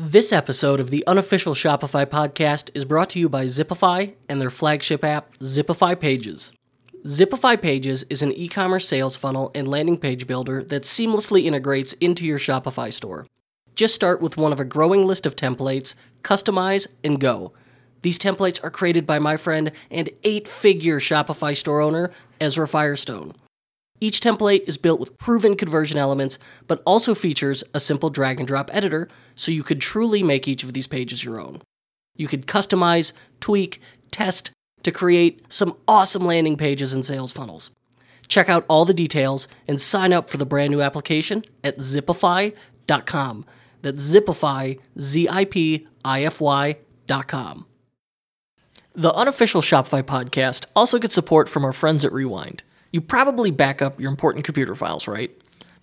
This episode of the unofficial Shopify podcast is brought to you by Zipify and their flagship app, Zipify Pages. Zipify Pages is an e commerce sales funnel and landing page builder that seamlessly integrates into your Shopify store. Just start with one of a growing list of templates, customize, and go. These templates are created by my friend and eight figure Shopify store owner, Ezra Firestone. Each template is built with proven conversion elements, but also features a simple drag and drop editor so you could truly make each of these pages your own. You could customize, tweak, test to create some awesome landing pages and sales funnels. Check out all the details and sign up for the brand new application at zipify.com. That's Zipify, Z I P I F Y.com. The unofficial Shopify podcast also gets support from our friends at Rewind. You probably back up your important computer files, right?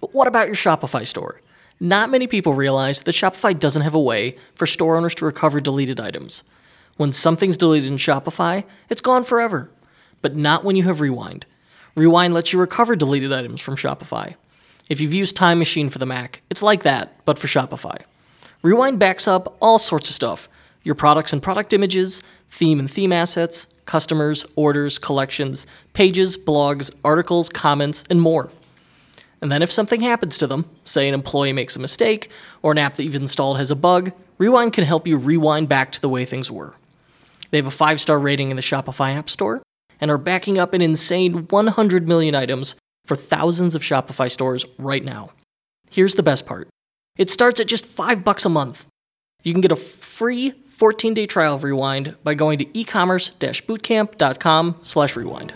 But what about your Shopify store? Not many people realize that Shopify doesn't have a way for store owners to recover deleted items. When something's deleted in Shopify, it's gone forever. But not when you have Rewind. Rewind lets you recover deleted items from Shopify. If you've used Time Machine for the Mac, it's like that, but for Shopify. Rewind backs up all sorts of stuff your products and product images, theme and theme assets, customers, orders, collections, pages, blogs, articles, comments, and more. And then if something happens to them, say an employee makes a mistake, or an app that you've installed has a bug, Rewind can help you rewind back to the way things were. They have a five star rating in the Shopify App Store and are backing up an insane 100 million items for thousands of Shopify stores right now. Here's the best part it starts at just 5 bucks a month. You can get a free 14-day trial of Rewind by going to ecommerce-bootcamp.com slash rewind.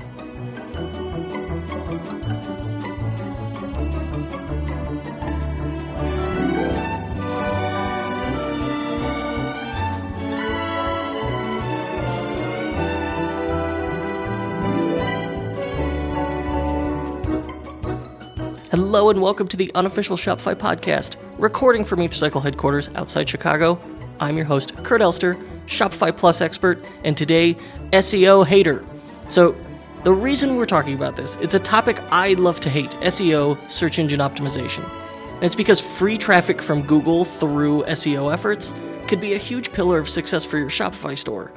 Hello and welcome to the unofficial Shopify podcast, recording from EtherCycle headquarters outside Chicago. I'm your host, Kurt Elster, Shopify Plus expert, and today, SEO hater. So, the reason we're talking about this, it's a topic I love to hate SEO, search engine optimization. And it's because free traffic from Google through SEO efforts could be a huge pillar of success for your Shopify store.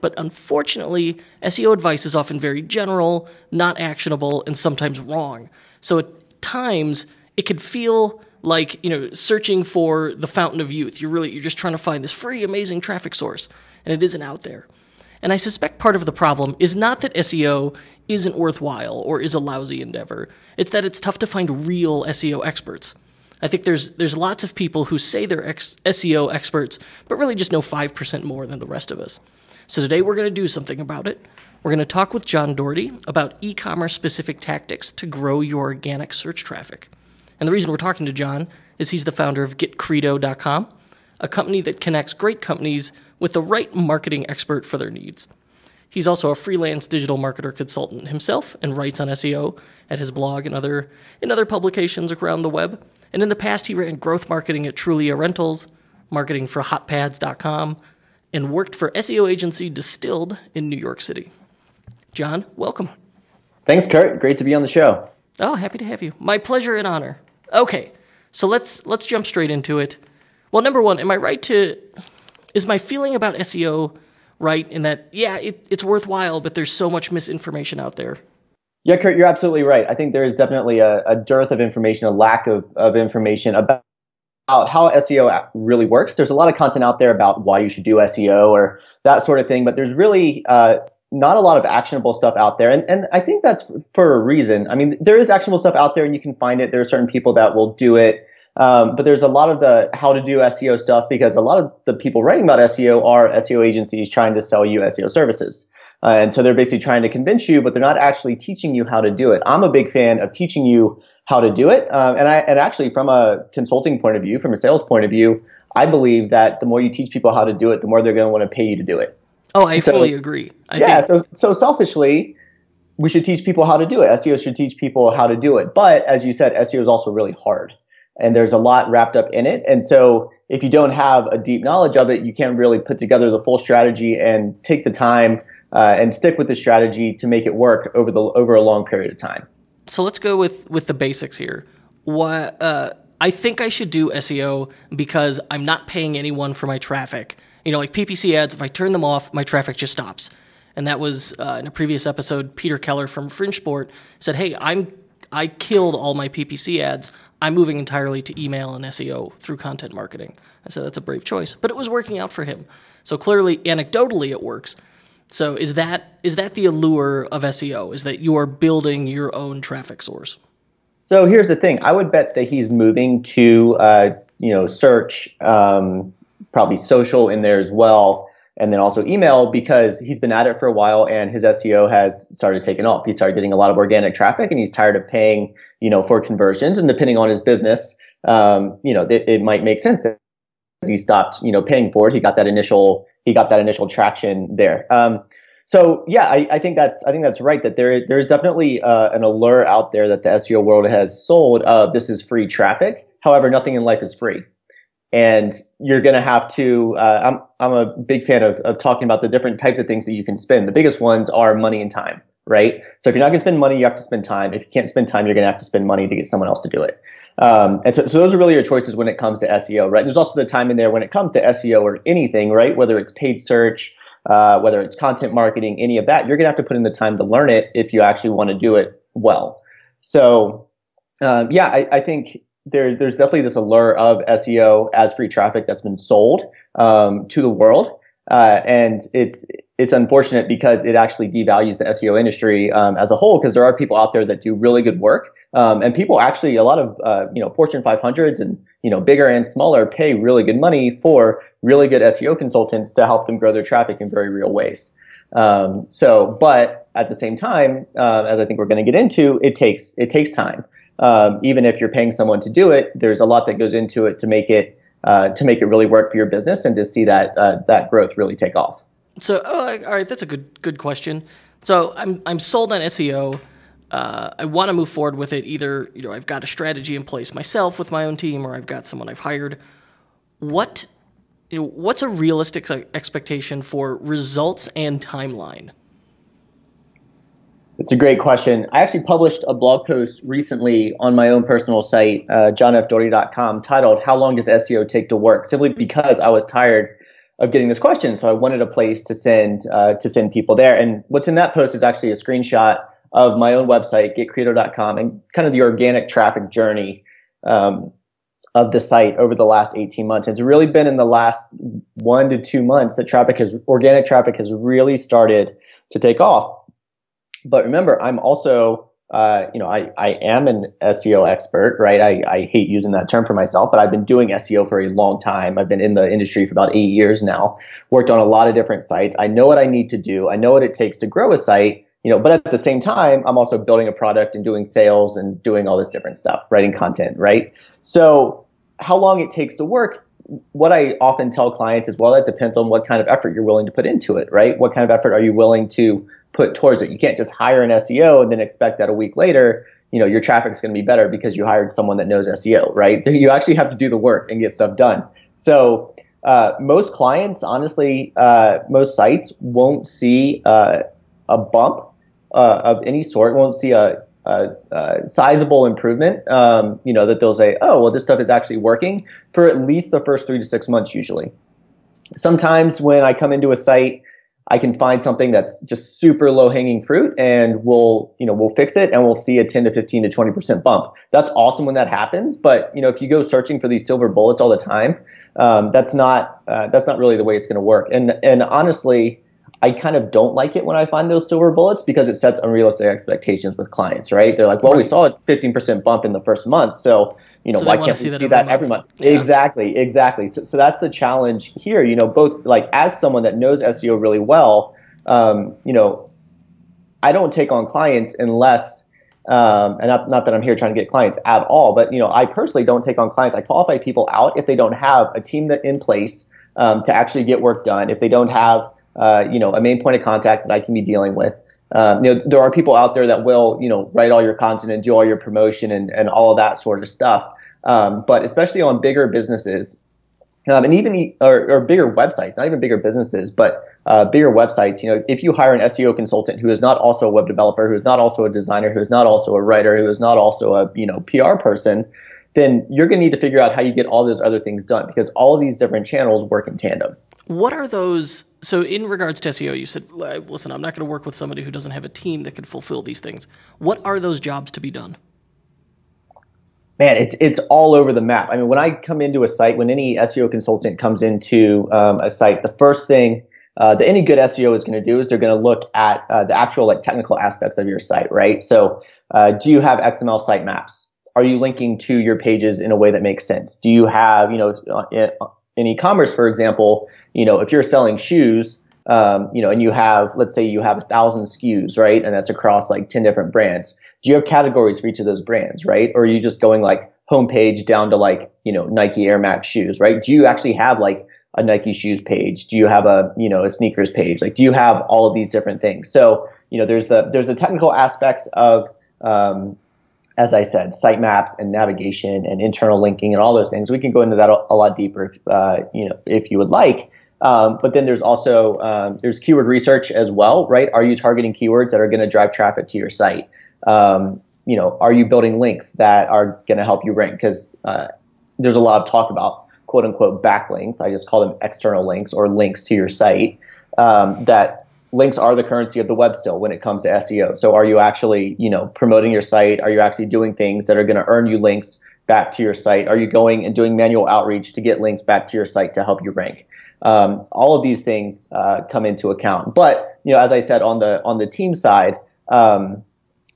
But unfortunately, SEO advice is often very general, not actionable, and sometimes wrong. So times it could feel like you know searching for the fountain of youth. You're really you're just trying to find this free amazing traffic source and it isn't out there. And i suspect part of the problem is not that seo isn't worthwhile or is a lousy endeavor. It's that it's tough to find real seo experts. I think there's there's lots of people who say they're ex- seo experts but really just know 5% more than the rest of us. So today we're going to do something about it we're going to talk with John Doherty about e commerce specific tactics to grow your organic search traffic. And the reason we're talking to John is he's the founder of GetCredo.com, a company that connects great companies with the right marketing expert for their needs. He's also a freelance digital marketer consultant himself and writes on SEO at his blog and other in other publications around the web. And in the past, he ran growth marketing at Trulia Rentals, marketing for HotPads.com, and worked for SEO agency Distilled in New York City. John, welcome. Thanks, Kurt. Great to be on the show. Oh, happy to have you. My pleasure and honor. Okay, so let's let's jump straight into it. Well, number one, am I right to? Is my feeling about SEO right in that? Yeah, it, it's worthwhile, but there's so much misinformation out there. Yeah, Kurt, you're absolutely right. I think there is definitely a, a dearth of information, a lack of, of information about how SEO really works. There's a lot of content out there about why you should do SEO or that sort of thing, but there's really uh, not a lot of actionable stuff out there. And, and I think that's for a reason. I mean, there is actionable stuff out there and you can find it. There are certain people that will do it. Um, but there's a lot of the how to do SEO stuff because a lot of the people writing about SEO are SEO agencies trying to sell you SEO services. Uh, and so they're basically trying to convince you, but they're not actually teaching you how to do it. I'm a big fan of teaching you how to do it. Um, and I, and actually from a consulting point of view, from a sales point of view, I believe that the more you teach people how to do it, the more they're going to want to pay you to do it. Oh, I so, fully agree. I yeah, think- so so selfishly, we should teach people how to do it. SEO should teach people how to do it. But as you said, SEO is also really hard, and there's a lot wrapped up in it. And so if you don't have a deep knowledge of it, you can't really put together the full strategy and take the time uh, and stick with the strategy to make it work over the over a long period of time. So let's go with with the basics here. What uh, I think I should do SEO because I'm not paying anyone for my traffic. You know, like PPC ads, if I turn them off, my traffic just stops. And that was uh, in a previous episode. Peter Keller from Fringe Sport said, "Hey, I'm I killed all my PPC ads. I'm moving entirely to email and SEO through content marketing." I said that's a brave choice, but it was working out for him. So clearly, anecdotally, it works. So is that is that the allure of SEO? Is that you are building your own traffic source? So here's the thing: I would bet that he's moving to uh, you know search, um, probably social in there as well, and then also email because he's been at it for a while and his SEO has started taking off. He started getting a lot of organic traffic, and he's tired of paying you know for conversions. And depending on his business, um, you know it, it might make sense that he stopped you know paying for it. He got that initial he got that initial traction there. Um, so yeah, I, I, think that's I think that's right. That there there's definitely uh, an allure out there that the SEO world has sold. This is free traffic. However, nothing in life is free, and you're going to have to. Uh, I'm I'm a big fan of of talking about the different types of things that you can spend. The biggest ones are money and time. Right. So if you're not going to spend money, you have to spend time. If you can't spend time, you're going to have to spend money to get someone else to do it. Um, and so, so those are really your choices when it comes to SEO, right? There's also the time in there when it comes to SEO or anything, right? Whether it's paid search, uh, whether it's content marketing, any of that, you're going to have to put in the time to learn it if you actually want to do it well. So, um, yeah, I, I think there, there's definitely this allure of SEO as free traffic that's been sold um, to the world. Uh, and it's it's unfortunate because it actually devalues the SEO industry um, as a whole because there are people out there that do really good work um, and people actually, a lot of uh, you know Fortune 500s and you know bigger and smaller pay really good money for really good SEO consultants to help them grow their traffic in very real ways. Um, so, but at the same time, uh, as I think we're going to get into, it takes it takes time. Um, even if you're paying someone to do it, there's a lot that goes into it to make it uh, to make it really work for your business and to see that uh, that growth really take off. So, oh, all right, that's a good good question. So, I'm I'm sold on SEO uh, I want to move forward with it. Either you know I've got a strategy in place myself with my own team, or I've got someone I've hired. What you know, what's a realistic expectation for results and timeline? It's a great question. I actually published a blog post recently on my own personal site, uh, johnfdoherty.com, titled "How long does SEO take to work?" Simply because I was tired of getting this question, so I wanted a place to send uh, to send people there. And what's in that post is actually a screenshot of my own website, getcredo.com, and kind of the organic traffic journey um, of the site over the last 18 months. It's really been in the last one to two months that traffic has, organic traffic has really started to take off. But remember, I'm also, uh, you know, I, I am an SEO expert, right? I, I hate using that term for myself, but I've been doing SEO for a long time. I've been in the industry for about eight years now, worked on a lot of different sites. I know what I need to do. I know what it takes to grow a site you know, but at the same time, I'm also building a product and doing sales and doing all this different stuff, writing content, right? So how long it takes to work, what I often tell clients is, well, that depends on what kind of effort you're willing to put into it, right? What kind of effort are you willing to put towards it? You can't just hire an SEO and then expect that a week later, you know, your traffic's going to be better because you hired someone that knows SEO, right? You actually have to do the work and get stuff done. So uh, most clients, honestly, uh, most sites won't see uh, a bump uh, of any sort won't see a, a, a sizable improvement. Um, you know that they'll say, "Oh, well, this stuff is actually working" for at least the first three to six months, usually. Sometimes when I come into a site, I can find something that's just super low hanging fruit, and we'll you know we'll fix it, and we'll see a 10 to 15 to 20 percent bump. That's awesome when that happens, but you know if you go searching for these silver bullets all the time, um, that's not uh, that's not really the way it's going to work. And and honestly I kind of don't like it when I find those silver bullets because it sets unrealistic expectations with clients, right? They're like, well, right. we saw a 15% bump in the first month. So, you know, so why can't see we that see that every month? Yeah. Exactly, exactly. So, so that's the challenge here. You know, both like as someone that knows SEO really well, um, you know, I don't take on clients unless, um, and not, not that I'm here trying to get clients at all, but, you know, I personally don't take on clients. I qualify people out if they don't have a team that in place um, to actually get work done, if they don't have uh, you know, a main point of contact that I can be dealing with. Um, you know, there are people out there that will, you know, write all your content and do all your promotion and, and all of that sort of stuff. Um, but especially on bigger businesses, um, and even or, or, bigger websites, not even bigger businesses, but uh, bigger websites. You know, if you hire an SEO consultant who is not also a web developer, who is not also a designer, who is not also a writer, who is not also a you know PR person, then you're going to need to figure out how you get all those other things done because all of these different channels work in tandem. What are those? So, in regards to SEO, you said, listen, I'm not going to work with somebody who doesn't have a team that can fulfill these things. What are those jobs to be done? Man, it's it's all over the map. I mean, when I come into a site, when any SEO consultant comes into um, a site, the first thing uh, that any good SEO is going to do is they're going to look at uh, the actual like technical aspects of your site, right? So, uh, do you have XML sitemaps? Are you linking to your pages in a way that makes sense? Do you have, you know, in, e-commerce, for example, you know, if you're selling shoes, um, you know, and you have, let's say you have a thousand SKUs, right? And that's across like 10 different brands. Do you have categories for each of those brands, right? Or are you just going like homepage down to like, you know, Nike Air Max shoes, right? Do you actually have like a Nike shoes page? Do you have a, you know, a sneakers page? Like, do you have all of these different things? So, you know, there's the, there's the technical aspects of, um, as I said, sitemaps and navigation and internal linking and all those things. We can go into that a, lot deeper, uh, you know, if you would like. Um, but then there's also um, there's keyword research as well, right? Are you targeting keywords that are going to drive traffic to your site? Um, you know, are you building links that are going to help you rank? Because uh, there's a lot of talk about quote unquote backlinks. I just call them external links or links to your site. Um, that links are the currency of the web still when it comes to SEO. So are you actually, you know, promoting your site? Are you actually doing things that are going to earn you links back to your site? Are you going and doing manual outreach to get links back to your site to help you rank? Um, all of these things uh, come into account. But you know, as I said on the on the team side, um,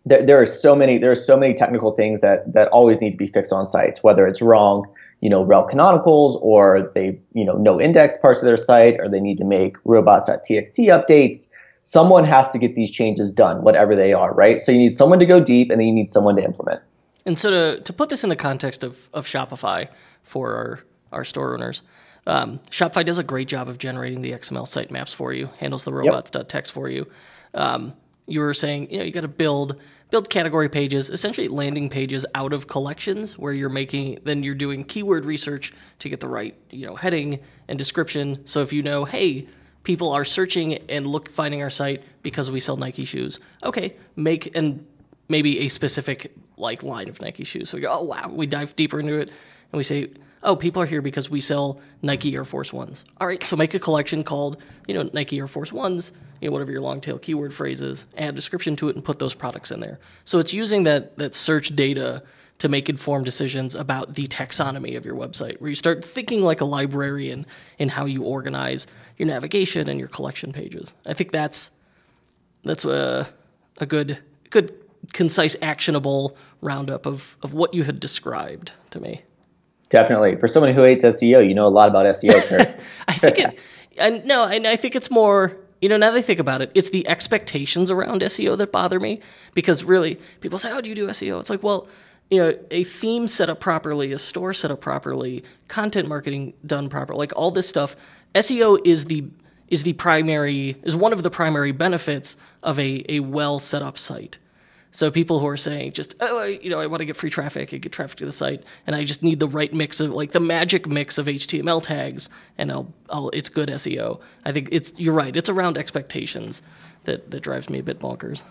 there, there are so many there are so many technical things that that always need to be fixed on sites, whether it's wrong, you know, rel canonicals, or they you know no index parts of their site, or they need to make robots.txt updates. Someone has to get these changes done, whatever they are, right? So you need someone to go deep, and then you need someone to implement. And so to to put this in the context of of Shopify for our our store owners. Um, Shopify does a great job of generating the XML sitemaps for you, handles the robots.txt for you. Um, you were saying, you know, you got to build build category pages, essentially landing pages out of collections where you're making then you're doing keyword research to get the right, you know, heading and description. So if you know, hey, people are searching and look finding our site because we sell Nike shoes. Okay, make and maybe a specific like line of Nike shoes. So we go, oh wow, we dive deeper into it and we say, oh, people are here because we sell Nike Air Force Ones. All right, so make a collection called, you know, Nike Air Force Ones, you know, whatever your long tail keyword phrase is, add a description to it and put those products in there. So it's using that that search data to make informed decisions about the taxonomy of your website, where you start thinking like a librarian in how you organize your navigation and your collection pages. I think that's that's a a good good concise actionable roundup of of what you had described to me. Definitely. For someone who hates SEO, you know a lot about SEO. I think it, and no, and I think it's more, you know, now I think about it, it's the expectations around SEO that bother me because really people say, how do you do SEO? It's like, well, you know, a theme set up properly, a store set up properly, content marketing done properly, like all this stuff. SEO is the is the primary is one of the primary benefits of a, a well set up site. So people who are saying just oh I, you know I want to get free traffic, I get traffic to the site, and I just need the right mix of like the magic mix of HTML tags, and I'll, I'll it's good SEO. I think it's you're right. It's around expectations that that drives me a bit bonkers.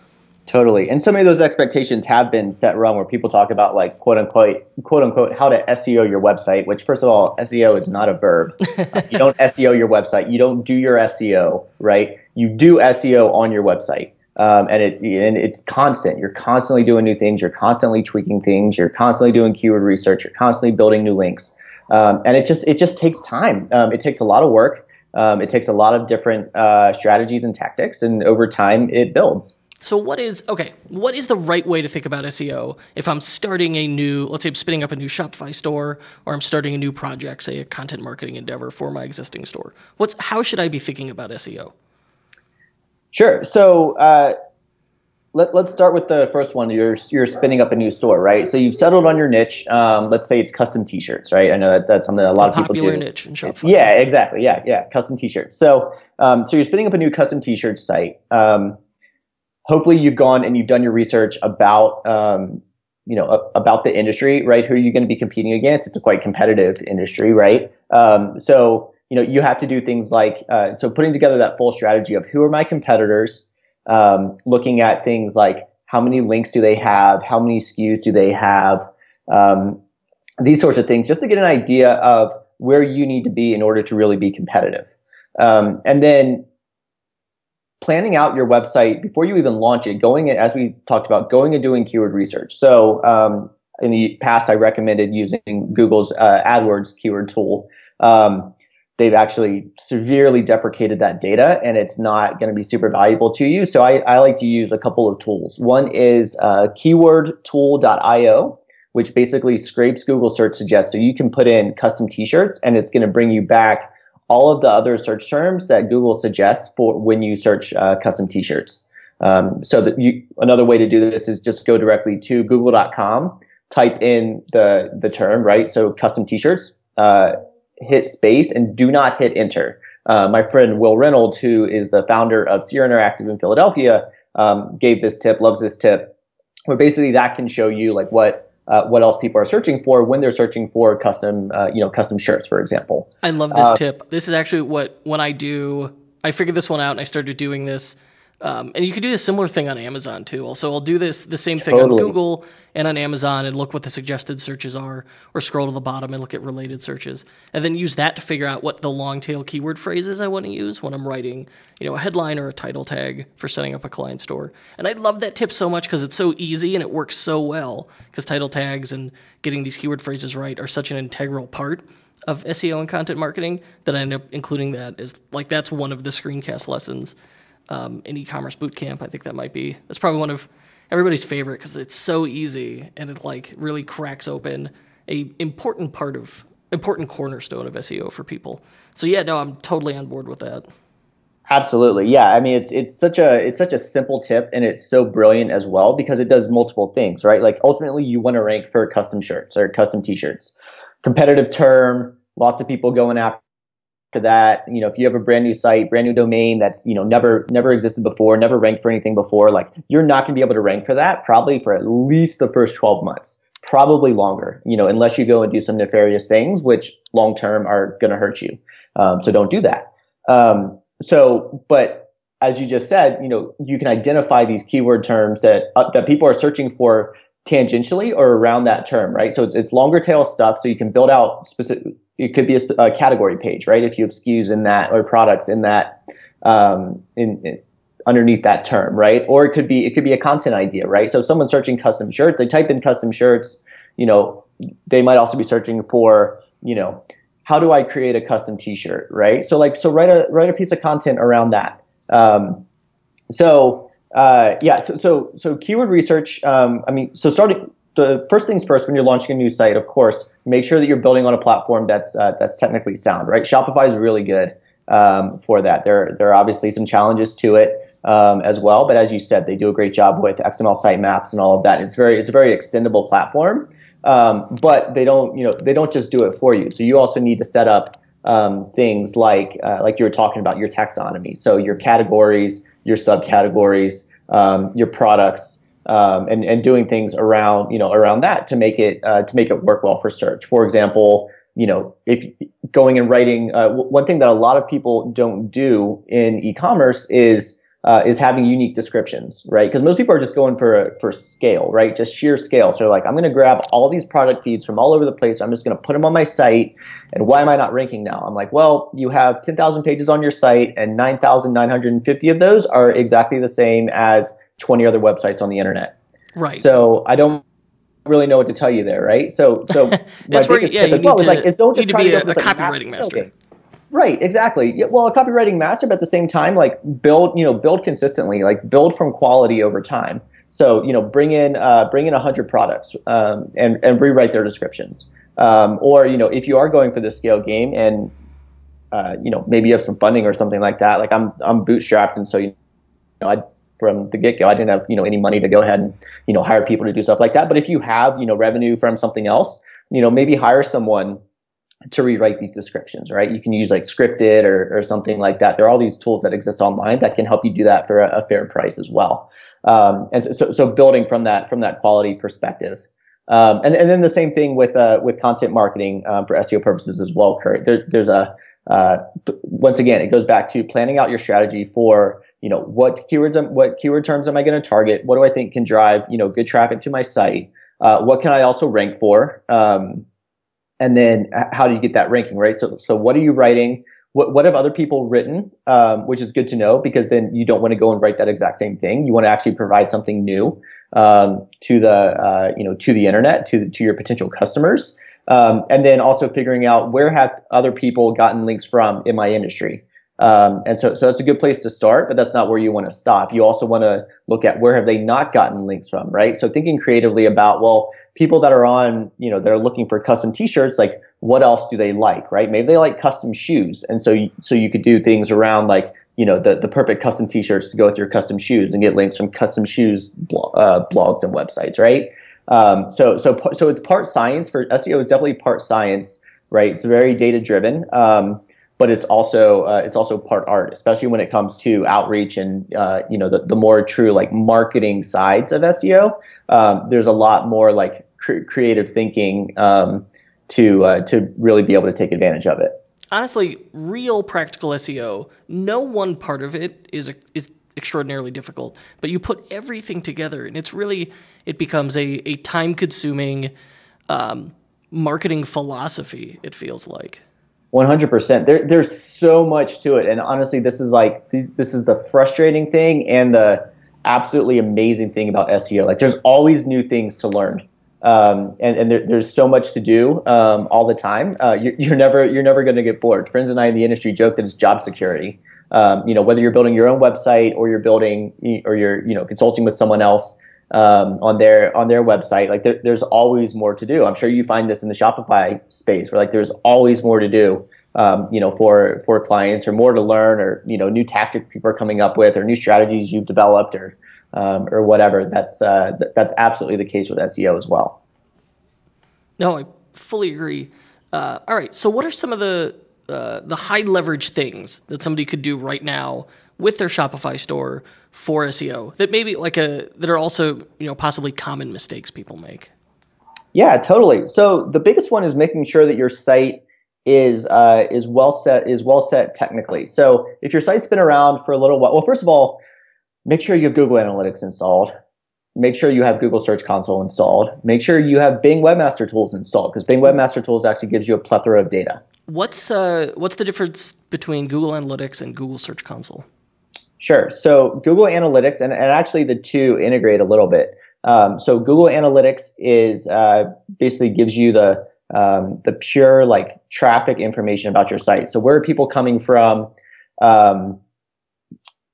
Totally, and some of those expectations have been set wrong, where people talk about like quote unquote quote unquote how to SEO your website. Which first of all, SEO is not a verb. you don't SEO your website. You don't do your SEO right. You do SEO on your website. Um, and it and it's constant. You're constantly doing new things. You're constantly tweaking things. You're constantly doing keyword research. You're constantly building new links. Um, and it just it just takes time. Um, it takes a lot of work. Um, it takes a lot of different uh, strategies and tactics, and over time it builds. So what is okay? What is the right way to think about SEO if I'm starting a new, let's say I'm spinning up a new Shopify store, or I'm starting a new project, say a content marketing endeavor for my existing store? What's how should I be thinking about SEO? Sure. So uh, let, let's start with the first one. You're you're spinning up a new store, right? So you've settled on your niche. Um, let's say it's custom T-shirts, right? I know that that's something that a lot of people do. Popular niche in Shopify. Yeah, exactly. Yeah, yeah, custom T-shirts. So um, so you're spinning up a new custom T-shirt site. Um, hopefully, you've gone and you've done your research about um, you know about the industry, right? Who are you going to be competing against? It's a quite competitive industry, right? Um, so you know, you have to do things like uh, so putting together that full strategy of who are my competitors, um, looking at things like how many links do they have, how many SKUs do they have, um, these sorts of things, just to get an idea of where you need to be in order to really be competitive. Um, and then planning out your website before you even launch it, going as we talked about, going and doing keyword research. So um, in the past, I recommended using Google's uh, AdWords keyword tool. Um, they've actually severely deprecated that data and it's not going to be super valuable to you. So I, I, like to use a couple of tools. One is uh, keywordtool.io, which basically scrapes Google search suggests. So you can put in custom t-shirts and it's going to bring you back all of the other search terms that Google suggests for when you search uh, custom t-shirts. Um, so that you, another way to do this is just go directly to google.com, type in the, the term, right? So custom t-shirts, uh, hit space and do not hit enter. Uh, my friend Wil Reynolds, who is the founder of Seer Interactive in Philadelphia, um, gave this tip, loves this tip, where basically that can show you like what uh, what else people are searching for when they're searching for custom, uh, you know, custom shirts, for example. I love this uh, tip. This is actually what when I do, I figured this one out and I started doing this um, and you can do a similar thing on Amazon too. Also, I'll do this the same thing totally. on Google and on Amazon and look what the suggested searches are, or scroll to the bottom and look at related searches, and then use that to figure out what the long tail keyword phrases I want to use when I'm writing, you know, a headline or a title tag for setting up a client store. And I love that tip so much because it's so easy and it works so well because title tags and getting these keyword phrases right are such an integral part of SEO and content marketing that I end up including that as like that's one of the screencast lessons um, an e-commerce boot camp. I think that might be that's probably one of everybody's favorite because it's so easy and it like really cracks open a important part of important cornerstone of SEO for people. So yeah, no, I'm totally on board with that. Absolutely. Yeah. I mean, it's, it's such a, it's such a simple tip and it's so brilliant as well because it does multiple things, right? Like ultimately you want to rank for custom shirts or custom t-shirts, competitive term, lots of people going after to that. You know, if you have a brand new site, brand new domain that's, you know, never, never existed before, never ranked for anything before, like you're not going to be able to rank for that probably for at least the first 12 months, probably longer, you know, unless you go and do some nefarious things, which long term are going to hurt you. Um, so don't do that. Um, so, but as you just said, you know, you can identify these keyword terms that, uh, that people are searching for tangentially or around that term, right? So it's, it's longer tail stuff. So you can build out specific, it could be a, a, category page, right? If you have SKUs in that or products in that, um, in, in, underneath that term, right? Or it could be it could be a content idea, right? So if someone's searching custom shirts, they type in custom shirts, you know, they might also be searching for, you know, how do I create a custom T-shirt, right? So like, so write a write a piece of content around that. Um, so uh, yeah, so, so so keyword research. Um, I mean, so starting the first things first when you're launching a new site, of course, make sure that you're building on a platform that's uh, that's technically sound, right? Shopify is really good um, for that. There there are obviously some challenges to it um, as well, but as you said, they do a great job with XML sitemaps and all of that. It's very it's a very extendable platform, um, but they don't you know they don't just do it for you. So you also need to set up um, things like uh, like you were talking about your taxonomy, so your categories, your subcategories, um, your products um, and and doing things around you know around that to make it uh, to make it work well for search. For example, you know if going and writing uh, one thing that a lot of people don't do in e-commerce is uh, is having unique descriptions, right? Because most people are just going for for scale, right? Just sheer scale. So like, I'm going to grab all these product feeds from all over the place. I'm just going to put them on my site. And why am I not ranking now? I'm like, well, you have 10,000 pages on your site, and 9,950 of those are exactly the same as 20 other websites on the internet. Right. So I don't really know what to tell you there, right? So, so my biggest yeah, tip as well is like, is don't just try to, be to a, a copywriting master. Right, exactly. Yeah, well, a copywriting master, but at the same time, like build, you know, build consistently, like build from quality over time. So, you know, bring in, uh, bring in a hundred products, um, and, and rewrite their descriptions. Um, or, you know, if you are going for the scale game and, uh, you know, maybe you have some funding or something like that, like I'm, I'm bootstrapped. And so, you know, I from the get go. I didn't have you know any money to go ahead and you know hire people to do stuff like that. But if you have you know revenue from something else, you know maybe hire someone to rewrite these descriptions, right? You can use like scripted or, or something like that. There are all these tools that exist online that can help you do that for a, a fair price as well. Um, and so, so building from that from that quality perspective. Um, and, and then the same thing with uh, with content marketing um, for SEO purposes as well, Kurt. There, there's a uh, once again, it goes back to planning out your strategy for you know, what keywords, am, what keyword terms am I going to target? What do I think can drive, you know, good traffic to my site? Uh, what can I also rank for? Um, and then how do you get that ranking, right? So, so what are you writing? What, what have other people written, um, which is good to know because then you don't want to go and write that exact same thing. You want to actually provide something new um, to the uh, you know to the internet to to your potential customers, um, and then also figuring out where have other people gotten links from in my industry. Um, and so, so that's a good place to start, but that's not where you want to stop. You also want to look at where have they not gotten links from, right? So thinking creatively about, well, people that are on, you know, they're looking for custom t-shirts, like what else do they like, right? Maybe they like custom shoes. And so, you, so you could do things around like, you know, the, the perfect custom t-shirts to go with your custom shoes and get links from custom shoes uh, blogs and websites, right? Um, so, so, so it's part science for SEO is definitely part science, right? It's very data driven. Um, but it's also uh, it's also part art, especially when it comes to outreach and uh, you know the, the more true like marketing sides of SEO. Um, there's a lot more like cr- creative thinking um, to uh, to really be able to take advantage of it. Honestly, real practical SEO, no one part of it is is extraordinarily difficult, but you put everything together, and it's really it becomes a a time consuming um, marketing philosophy. It feels like. 100%. There, there's so much to it. And honestly, this is like, this is the frustrating thing and the absolutely amazing thing about SEO. Like, there's always new things to learn. Um, and, and there, there's so much to do um, all the time. Uh, you're, you're, never you're never going to get bored. Friends and I in the industry joke that it's job security. Um, you know, whether you're building your own website or you're building or you're you know consulting with someone else, um, on their on their website. Like there, there's always more to do. I'm sure you find this in the Shopify space where like there's always more to do. Um, you know, for for clients or more to learn or you know new tactics people are coming up with or new strategies you've developed or um, or whatever. That's uh, th- that's absolutely the case with SEO as well. No, I fully agree. Uh, all right, so what are some of the uh, the high leverage things that somebody could do right now with their Shopify store for SEO that maybe like a that are also you know possibly common mistakes people make. Yeah, totally. So the biggest one is making sure that your site is uh, is well set is well set technically. So if your site's been around for a little while, well, first of all, make sure you have Google Analytics installed. Make sure you have Google Search Console installed. Make sure you have Bing Webmaster Tools installed because Bing Webmaster Tools actually gives you a plethora of data. What's uh, what's the difference between Google Analytics and Google Search Console? Sure. So Google Analytics, and, and actually the two integrate a little bit. Um, so Google Analytics is uh, basically gives you the um, the pure like traffic information about your site. So where are people coming from? Um,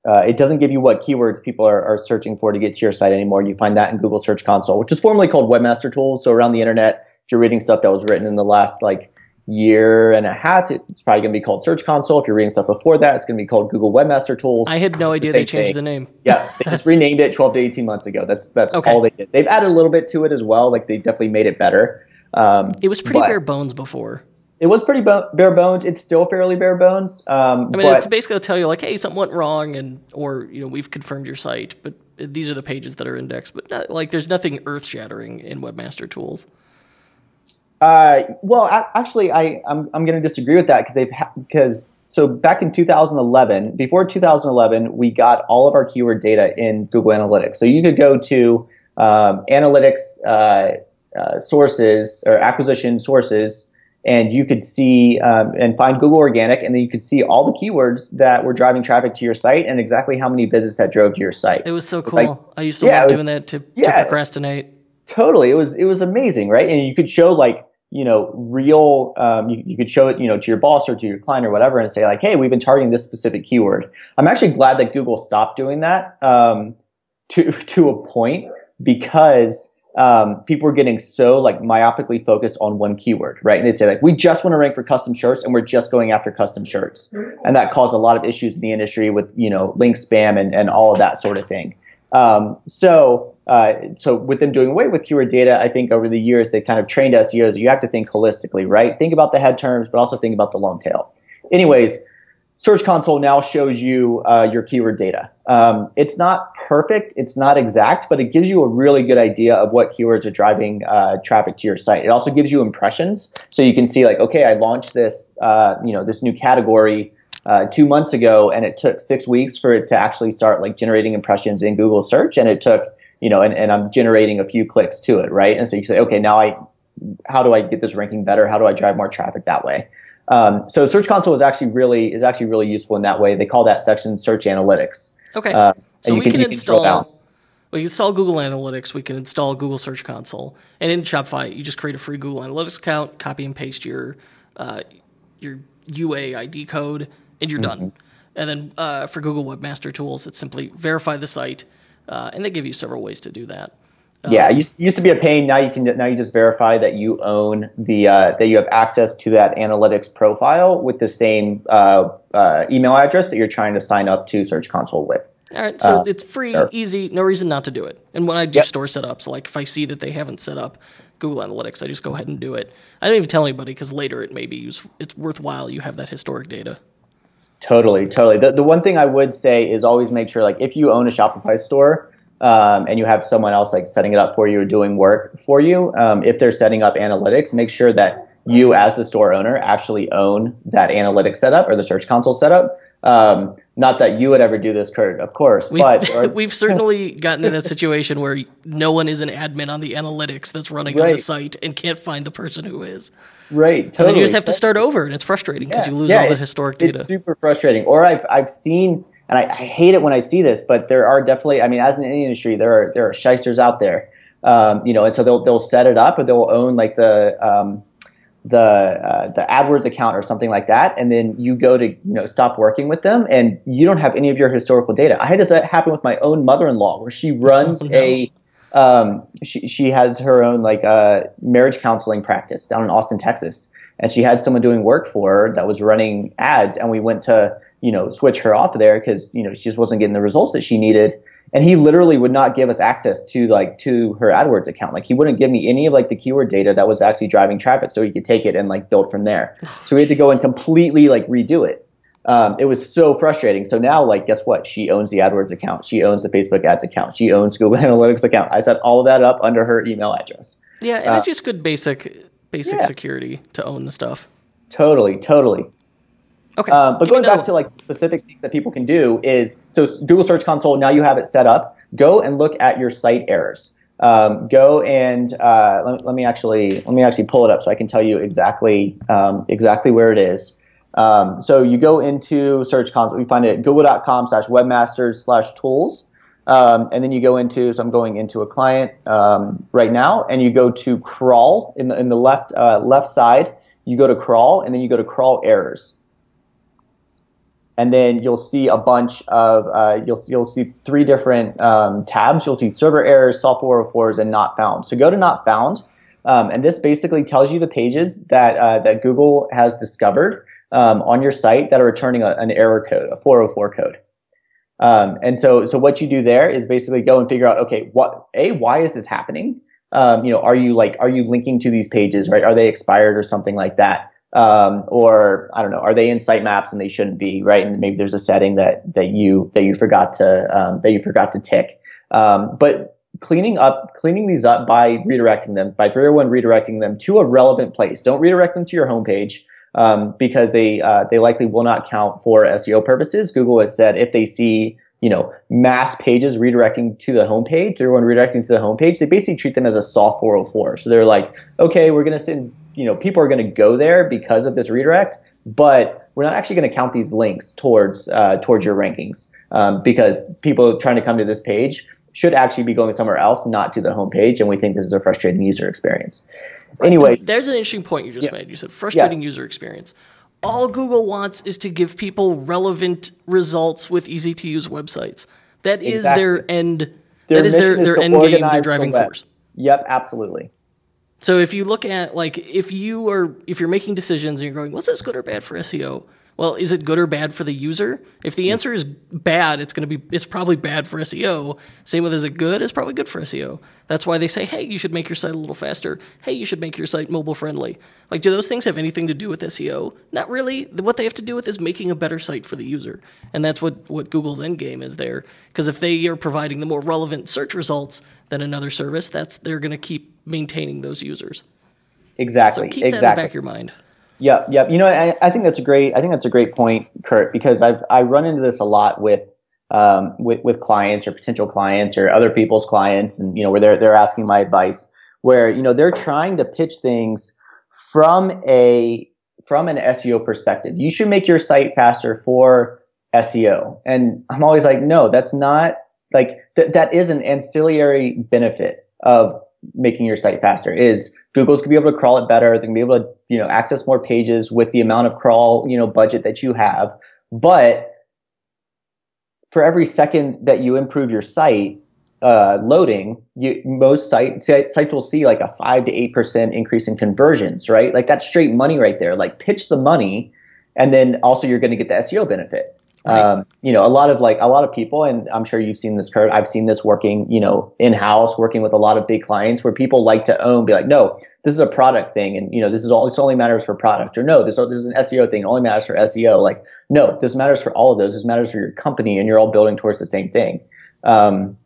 uh, it doesn't give you what keywords people are, are, searching for to get to your site anymore. You find that in Google Search Console, which is formerly called Webmaster Tools. So around the internet, if you're reading stuff that was written in the last like year and a half, it's probably going to be called Search Console. If you're reading stuff before that, it's going to be called Google Webmaster Tools. I had no idea the they changed thing. the name. yeah, they just renamed it 12 to 18 months ago. That's that's okay. all they did. They've added a little bit to it as well. Like they definitely made it better. Um, it was pretty bare bones before. It was pretty bo- bare bones. It's still fairly bare bones. Um, I mean, it's basically to tell you like, hey, something went wrong, and or you know, we've confirmed your site, but these are the pages that are indexed. But not, like, there's nothing earth shattering in Webmaster Tools. Uh, well, actually, I I'm I'm going to disagree with that because they've because so back in 2011, before 2011, we got all of our keyword data in Google Analytics. So you could go to um, analytics uh, uh, sources or acquisition sources, and you could see um, and find Google Organic, and then you could see all the keywords that were driving traffic to your site and exactly how many visits that drove to your site. It was so cool. Like, I used to yeah, love was, doing that to, yeah, to procrastinate. Totally, it was it was amazing, right? And you could show like you know, real, um, you, you could show it, you know, to your boss or to your client or whatever and say like, hey, we've been targeting this specific keyword. I'm actually glad that Google stopped doing that um, to, to a point because um, people were getting so like myopically focused on one keyword, right? And they say like, we just want to rank for custom shirts and we're just going after custom shirts. And that caused a lot of issues in the industry with, you know, link spam and, and all of that sort of thing. Um, so, uh, so with them doing away with keyword data, I think over the years they kind of trained SEOs you have to think holistically, right? Think about the head terms, but also think about the long tail. Anyways, Search Console now shows you uh, your keyword data. Um, it's not perfect, it's not exact, but it gives you a really good idea of what keywords are driving uh, traffic to your site. It also gives you impressions, so you can see like, okay, I launched this, uh, you know, this new category uh, two months ago, and it took six weeks for it to actually start like generating impressions in Google search, and it took you know, and, and I'm generating a few clicks to it, right? And so you say, okay, now I how do I get this ranking better? How do I drive more traffic that way? Um, so Search Console is actually really is actually really useful in that way. They call that section Search Analytics. Okay. Uh, so we can, can install we can install Google Analytics. We can install Google Search Console, and in Shopify, you just create a free Google Analytics account, copy and paste your uh, your UAID code, and you're mm-hmm. done. And then uh, for Google Webmaster Tools, it's simply verify the site, uh, and they give you several ways to do that. yeah, um, it used, used to be a pain. Now you can now you just verify that you own the uh, that you have access to that analytics profile with the same uh, uh, email address that you're trying to sign up to Search Console with. All right, so uh, it's free, sure. easy, no reason not to do it. And when I do yep. store setups, like if I see that they haven't set up Google Analytics, I just go ahead and do it. I don't even tell anybody because later it may be use, it's worthwhile. You have that historic data. Totally, totally. The the one thing I would say is always make sure, like, if you own a Shopify store um, and you have someone else like setting it up for you or doing work for you, um, if they're setting up analytics, make sure that you, as the store owner, actually own that analytics setup or the Search Console setup um, not that you would ever do this, Kurt, of course, we've, but or, we've certainly gotten in that situation where no one is an admin on the analytics that's running right. on the site and can't find the person who is. Right, totally. And then you just have to start over, and it's frustrating because yeah. you lose yeah, all the historic data. It's super frustrating. Or I've I've seen, and I, I, hate it when I see this, but there are definitely. I mean, as in any industry, there are there are shysters out there, um, you know, and so they'll they'll set it up, or they'll own like the um, the uh, the AdWords account or something like that, and then you go to you know stop working with them, and you don't have any of your historical data. I had this happen with my own mother-in-law, where she runs oh, a um, she she has her own like uh, marriage counseling practice down in Austin, Texas, and she had someone doing work for her that was running ads, and we went to you know switch her off of there because you know she just wasn't getting the results that she needed and he literally would not give us access to like to her AdWords account. Like he wouldn't give me any of like the keyword data that was actually driving traffic, so he could take it and like build from there. So we had to go and completely like redo it. Um, it was so frustrating. So now, like, guess what? She owns the AdWords account. She owns the Facebook Ads account. She owns Google Analytics account. I set all of that up under her email address. Yeah, and uh, it's just good basic basic yeah. security to own the stuff. Totally, totally. Okay. Um, but Give going back to like specific things that people can do is so Google Search Console. Now you have it set up. Go and look at your site errors. Um, go and uh, let, let, me actually let me actually pull it up so I can tell you exactly um, exactly where it is. Um, so you go into Search Console. You find it at google.com/slash webmasters slash tools. Um, and then you go into, so I'm going into a client um, right now, and you go to crawl in the in the left uh, left side. You go to crawl, and then you go to crawl errors and then you'll see a bunch of uh, you'll you'll see three different um, tabs. You'll see server errors, soft 404s, and not found. So go to not found, um, and this basically tells you the pages that uh, that Google has discovered um, on your site that are returning a, an error code, a 404 code. Um, and so so what you do there is basically go and figure out okay what a why is this happening? Um, you know, are you like are you linking to these pages right? Are they expired or something like that? Um, or I don't know, are they in sitemaps and they shouldn't be, right? And maybe there's a setting that that you that you forgot to um, that you forgot to tick. Um, but cleaning up, cleaning these up by redirecting them, by 301 redirecting them to a relevant place. Don't redirect them to your homepage um, because they uh, they likely will not count for SEO purposes. Google has said if they see you know, mass pages redirecting to the homepage, 301 redirecting to the homepage, they basically treat them as a soft 404. So they're like, okay, we're going to send you know, people are going to go there because of this redirect, but we're not actually going to count these links towards uh, towards your rankings um, because people trying to come to this page should actually be going somewhere else, not to the homepage, and we think this is a frustrating user experience. Anyways, there's an interesting point you just yeah. made. You said frustrating yes. user experience. All Google wants is to give people relevant results with easy to use websites. That is exactly. their end. Their that is their, their end game, their driving the force. Yep, absolutely. So if you look at like if you are if you're making decisions and you're going, what's this good or bad for SEO? Well, is it good or bad for the user? If the answer is bad, it's going to be it's probably bad for SEO. Same with is it good? It's probably good for SEO. That's why they say, hey, you should make your site a little faster. Hey, you should make your site mobile friendly. Like, do those things have anything to do with SEO? Not really. What they have to do with is making a better site for the user, and that's what what Google's end game is there. Because if they are providing the more relevant search results than another service, that's they're going to keep maintaining those users. Exactly. So keep exactly. that in the back of your mind. Yeah, yeah. You know, I, I, think that's a great. I think that's a great point, Kurt, because I've I run into this a lot with um, with with clients or potential clients or other people's clients, and you know, where they're they're asking my advice. where you know they're trying to pitch things from a from an SEO perspective. You should make your site faster for SEO. And I'm always like, no, that's not like th- that is an ancillary benefit of making your site faster is Google's gonna be able to crawl it better. They're gonna be able to, you know, access more pages with the amount of crawl, you know, budget that you have. But for every second that you improve your site, uh, loading, you, most sites sites will see like a five to eight percent increase in conversions, right? Like that's straight money right there. Like pitch the money, and then also you're going to get the SEO benefit. Um, you know, a lot of like a lot of people, and I'm sure you've seen this, Kurt. I've seen this working, you know, in house, working with a lot of big clients, where people like to own, be like, no, this is a product thing, and you know, this is all. This only matters for product, or no, this this is an SEO thing. It only matters for SEO. Like, no, this matters for all of those. This matters for your company, and you're all building towards the same thing. Um,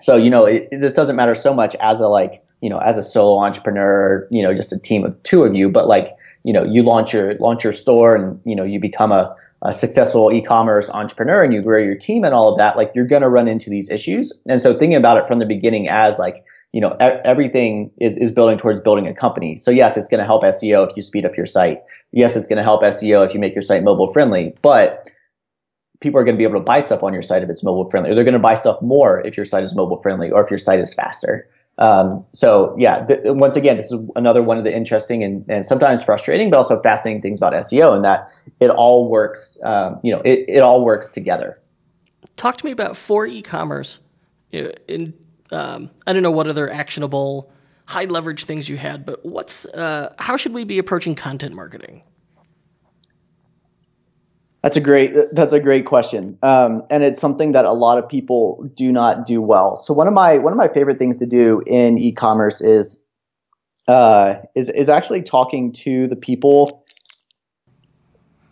so you know it, this doesn't matter so much as a like you know as a solo entrepreneur you know just a team of two of you but like you know you launch your launch your store and you know you become a, a successful e-commerce entrepreneur and you grow your team and all of that like you're going to run into these issues. And so thinking about it from the beginning as like you know everything is, is building towards building a company. So yes it's going to help seo if you speed up your site. Yes it's going to help seo if you make your site mobile friendly but people are going to be able to buy stuff on your site if it's mobile friendly, or they're going to buy stuff more if your site is mobile friendly, or if your site is faster. Um, so yeah, th- once again, this is another one of the interesting and, and sometimes frustrating, but also fascinating things about SEO, and that it all works. Um, you know, it, it all works together. Talk to me about for e-commerce. In um, I don't know what other actionable, high leverage things you had, but what's uh, how should we be approaching content marketing? That's a great that's a great question, um, and it's something that a lot of people do not do well. So one of my one of my favorite things to do in e-commerce is uh, is is actually talking to the people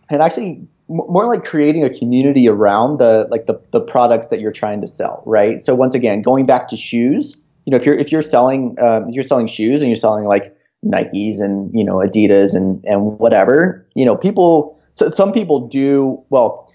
and actually more like creating a community around the like the, the products that you're trying to sell, right? So once again, going back to shoes, you know, if you're if you're selling um, you're selling shoes and you're selling like Nikes and you know Adidas and and whatever, you know, people so some people do well.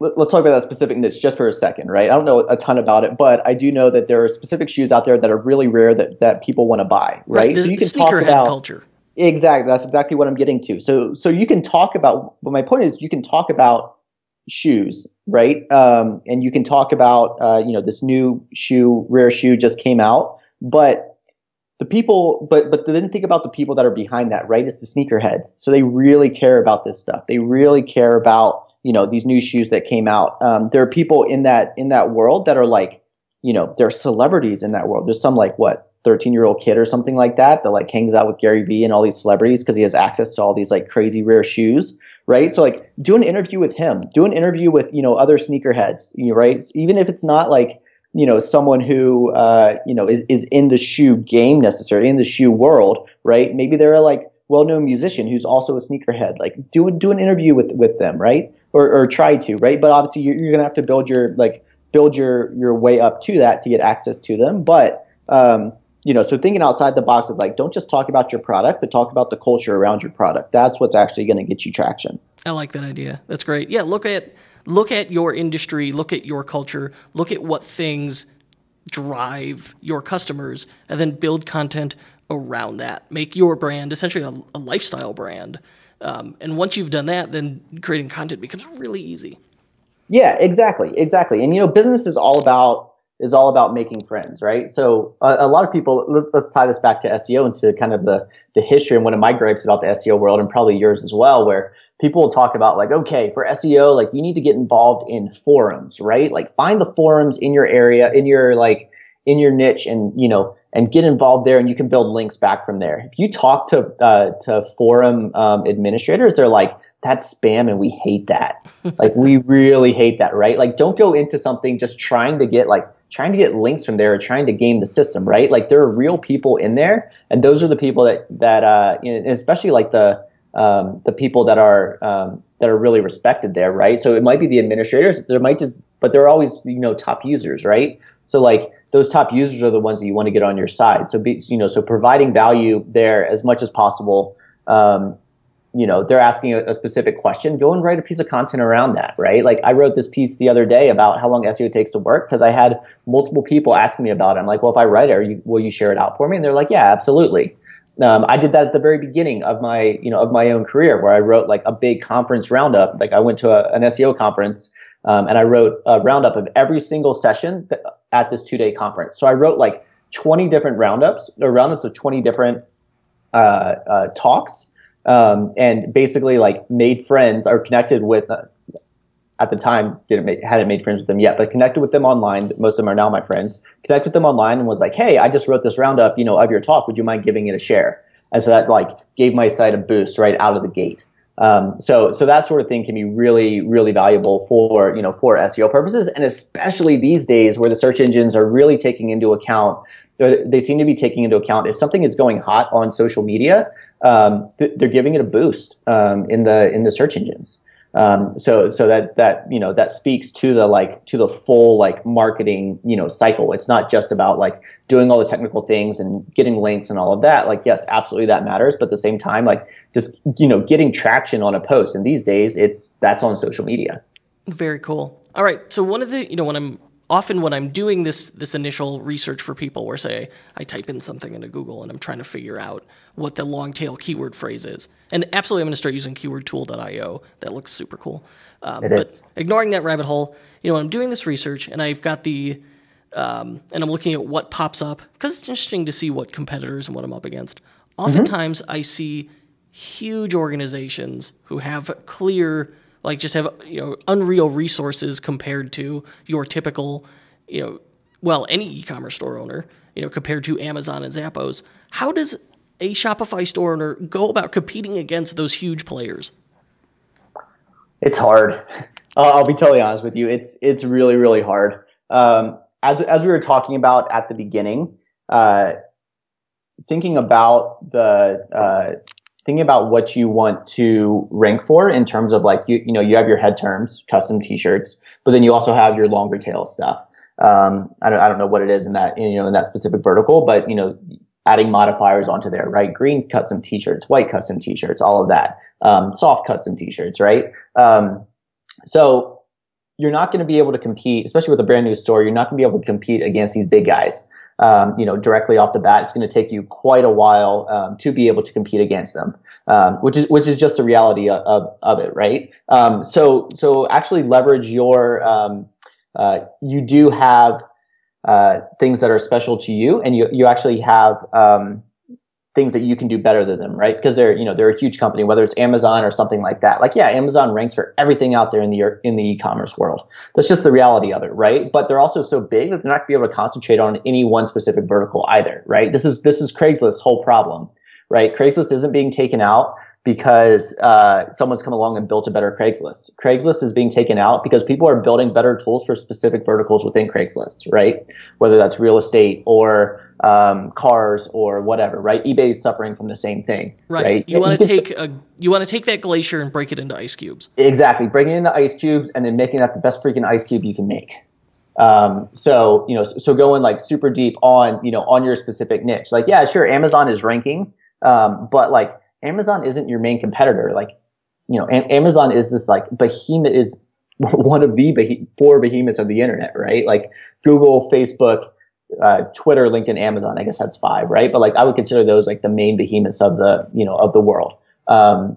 Let's talk about that specific niche just for a second, right? I don't know a ton about it, but I do know that there are specific shoes out there that are really rare that, that people want to buy, right? right. So you can talk about culture. Exactly. That's exactly what I'm getting to. So so you can talk about. But my point is, you can talk about shoes, right? Um, and you can talk about uh, you know this new shoe, rare shoe just came out, but the people, but but then think about the people that are behind that, right? It's the sneakerheads. So they really care about this stuff. They really care about you know these new shoes that came out. Um, there are people in that in that world that are like, you know, they're celebrities in that world. There's some like what 13 year old kid or something like that that like hangs out with Gary Vee and all these celebrities because he has access to all these like crazy rare shoes, right? So like do an interview with him, do an interview with you know other sneakerheads, you know, right? Even if it's not like you know someone who uh, you know is, is in the shoe game necessarily in the shoe world right? Maybe they're a like well-known musician who's also a sneakerhead. Like do do an interview with with them right? Or, or try to right? But obviously you're, you're gonna have to build your like build your your way up to that to get access to them. But um, you know so thinking outside the box of like don't just talk about your product but talk about the culture around your product. That's what's actually going to get you traction. I like that idea. That's great. Yeah look at look at your industry, look at your culture, look at what things drive your customers, and then build content around that. Make your brand essentially a, a lifestyle brand. Um, and once you've done that, then creating content becomes really easy. Yeah, exactly, exactly. And you know, business is all about is all about making friends, right? So uh, a lot of people. Let's, let's tie this back to SEO and to kind of the the history and one of my gripes about the SEO world, and probably yours as well, where people will talk about like, okay, for SEO, like you need to get involved in forums, right? Like find the forums in your area, in your like, in your niche and, you know, and get involved there and you can build links back from there. If you talk to, uh, to forum, um, administrators, they're like, that's spam and we hate that. like we really hate that, right? Like don't go into something just trying to get like, trying to get links from there or trying to game the system, right? Like there are real people in there and those are the people that, that, uh, you know, especially like the, um, the people that are um, that are really respected there, right? So it might be the administrators. There might just, but there are always you know top users, right? So like those top users are the ones that you want to get on your side. So be, you know, so providing value there as much as possible. Um, you know, they're asking a, a, specific question, go and write a piece of content around that, right? Like I wrote this piece the other day about how long SEO takes to work because I had multiple people asking me about it. I'm like, well, if I write it, you, will you share it out for me? And they're like, yeah, absolutely. Um, I did that at the very beginning of my, you know, of my own career where I wrote like a big conference roundup. Like I went to a, an SEO conference um, and I wrote a roundup of every single session that, at this two day conference. So I wrote like 20 different roundups or roundups of 20 different uh, uh, talks um, and basically like made friends or connected with uh, at the time didn't make, hadn't made friends with them yet, but connected with them online. Most of them are now my friends. Connected with them online and was like, "Hey, I just wrote this roundup, you know, of your talk. Would you mind giving it a share?" And so that like gave my site a boost right out of the gate. Um, so so that sort of thing can be really really valuable for you know for SEO purposes, and especially these days where the search engines are really taking into account. They seem to be taking into account if something is going hot on social media, um, they're giving it a boost um, in the in the search engines. Um, so so that that you know that speaks to the like to the full like marketing you know cycle. It's not just about like doing all the technical things and getting links and all of that. Like yes, absolutely that matters, but at the same time, like just you know getting traction on a post. And these days, it's that's on social media. Very cool. All right. So one of the you know when I'm often when I'm doing this this initial research for people, where say I type in something into Google and I'm trying to figure out what the long tail keyword phrase is, and absolutely I'm going to start using keywordtool.io. That looks super cool. Um, it but is. ignoring that rabbit hole, you know, I'm doing this research and I've got the um, and I'm looking at what pops up because it's interesting to see what competitors and what I'm up against. Oftentimes, mm-hmm. I see huge organizations who have clear like just have you know unreal resources compared to your typical you know well any e-commerce store owner you know compared to Amazon and Zappos. How does a Shopify store owner go about competing against those huge players? It's hard. I'll be totally honest with you. It's it's really really hard. Um, as as we were talking about at the beginning, uh, thinking about the uh, thinking about what you want to rank for in terms of like you you know you have your head terms, custom T-shirts, but then you also have your longer tail stuff. Um, I don't I don't know what it is in that you know in that specific vertical, but you know adding modifiers onto there, right? Green custom T-shirts, white custom T-shirts, all of that, um, soft custom T-shirts, right? Um, so you're not going to be able to compete, especially with a brand new store. You're not going to be able to compete against these big guys um, you know, directly off the bat. It's going to take you quite a while um, to be able to compete against them, um, which is which is just the reality of, of, of it, right? Um, so so actually leverage your um, uh, you do have uh, things that are special to you, and you you actually have um, things that you can do better than them, right? Because they're, you know, they're a huge company, whether it's Amazon or something like that. Like, yeah, Amazon ranks for everything out there in the in the e-commerce world. That's just the reality of it, right? But they're also so big that they're not going to be able to concentrate on any one specific vertical either, right? This is this is Craigslist's whole problem, right? Craigslist isn't being taken out because uh, someone's come along and built a better Craigslist. Craigslist is being taken out because people are building better tools for specific verticals within Craigslist, right? Whether that's real estate or um, cars or whatever, right? eBay is suffering from the same thing, right? right? You want to take a, you want to take that glacier and break it into ice cubes. Exactly, breaking it into ice cubes and then making that the best freaking ice cube you can make. Um, so you know, so going like super deep on you know on your specific niche. Like, yeah, sure, Amazon is ranking, um, but like Amazon isn't your main competitor. Like, you know, a- Amazon is this like behemoth is one of the beh- four behemoths of the internet, right? Like Google, Facebook uh, Twitter, LinkedIn, Amazon. I guess that's five, right? But like I would consider those like the main behemoths of the you know of the world. Um,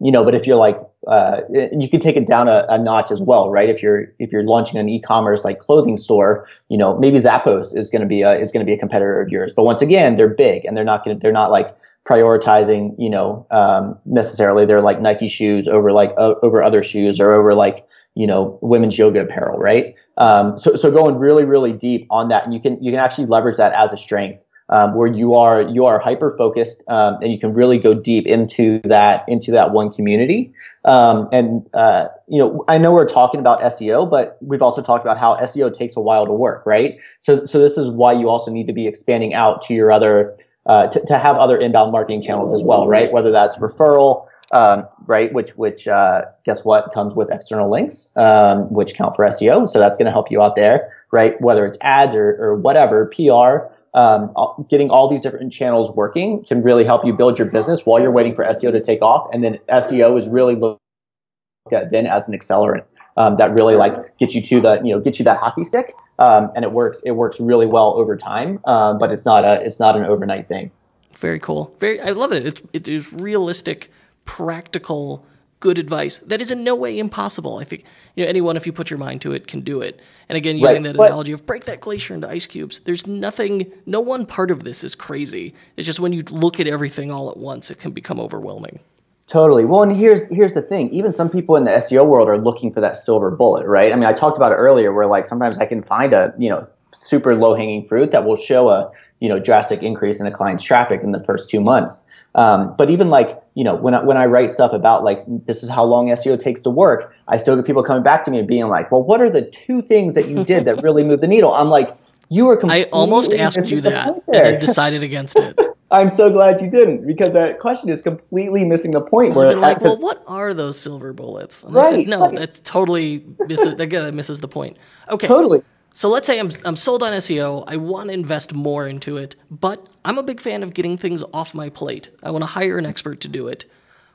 you know, but if you're like uh, you could take it down a, a, notch as well, right? If you're if you're launching an e-commerce like clothing store, you know, maybe Zappos is going to be a is going to be a competitor of yours. But once again, they're big and they're not going to they're not like prioritizing, you know, um, necessarily they're like Nike shoes over like uh, over other shoes or over like you know women's yoga apparel, right? Um, so, so going really, really deep on that, and you can you can actually leverage that as a strength, um, where you are you are hyper focused, um, and you can really go deep into that into that one community. Um, and uh, you know, I know we're talking about SEO, but we've also talked about how SEO takes a while to work, right? So, so this is why you also need to be expanding out to your other uh, to, to have other inbound marketing channels as well, right? Whether that's referral, um, right? Which, which, uh, guess what comes with external links, um, which count for SEO. So that's going to help you out there, right? Whether it's ads or, or whatever, PR, um, getting all these different channels working can really help you build your business while you're waiting for SEO to take off. And then SEO is really looked at then as an accelerant um, that really like gets you to the you know get you that hockey stick. Um, and it works it works really well over time, um, but it's not a it's not an overnight thing. Very cool. Very I love it. It's it is realistic, practical good advice that is in no way impossible. I think you know anyone, if you put your mind to it, can do it. And again, using right. that but, analogy of break that glacier into ice cubes, there's nothing, no one part of this is crazy. It's just when you look at everything all at once, it can become overwhelming. Totally. Well, and here's here's the thing. Even some people in the SEO world are looking for that silver bullet, right? I mean, I talked about it earlier, where like sometimes I can find a you know super low hanging fruit that will show a you know drastic increase in a client's traffic in the first two months. Um, but even like you know when I, when I write stuff about like this is how long SEO takes to work, I still get people coming back to me and being like, well, what are the two things that you did that really moved the needle? I'm like, you were completely. I almost asked you that and then decided against it. I'm so glad you didn't because that question is completely missing the point. Where like, well, what are those silver bullets? And right, I said, no, right. that totally misses. that misses the point. Okay, totally. So let's say I'm, I'm sold on SEO. I want to invest more into it, but I'm a big fan of getting things off my plate. I want to hire an expert to do it.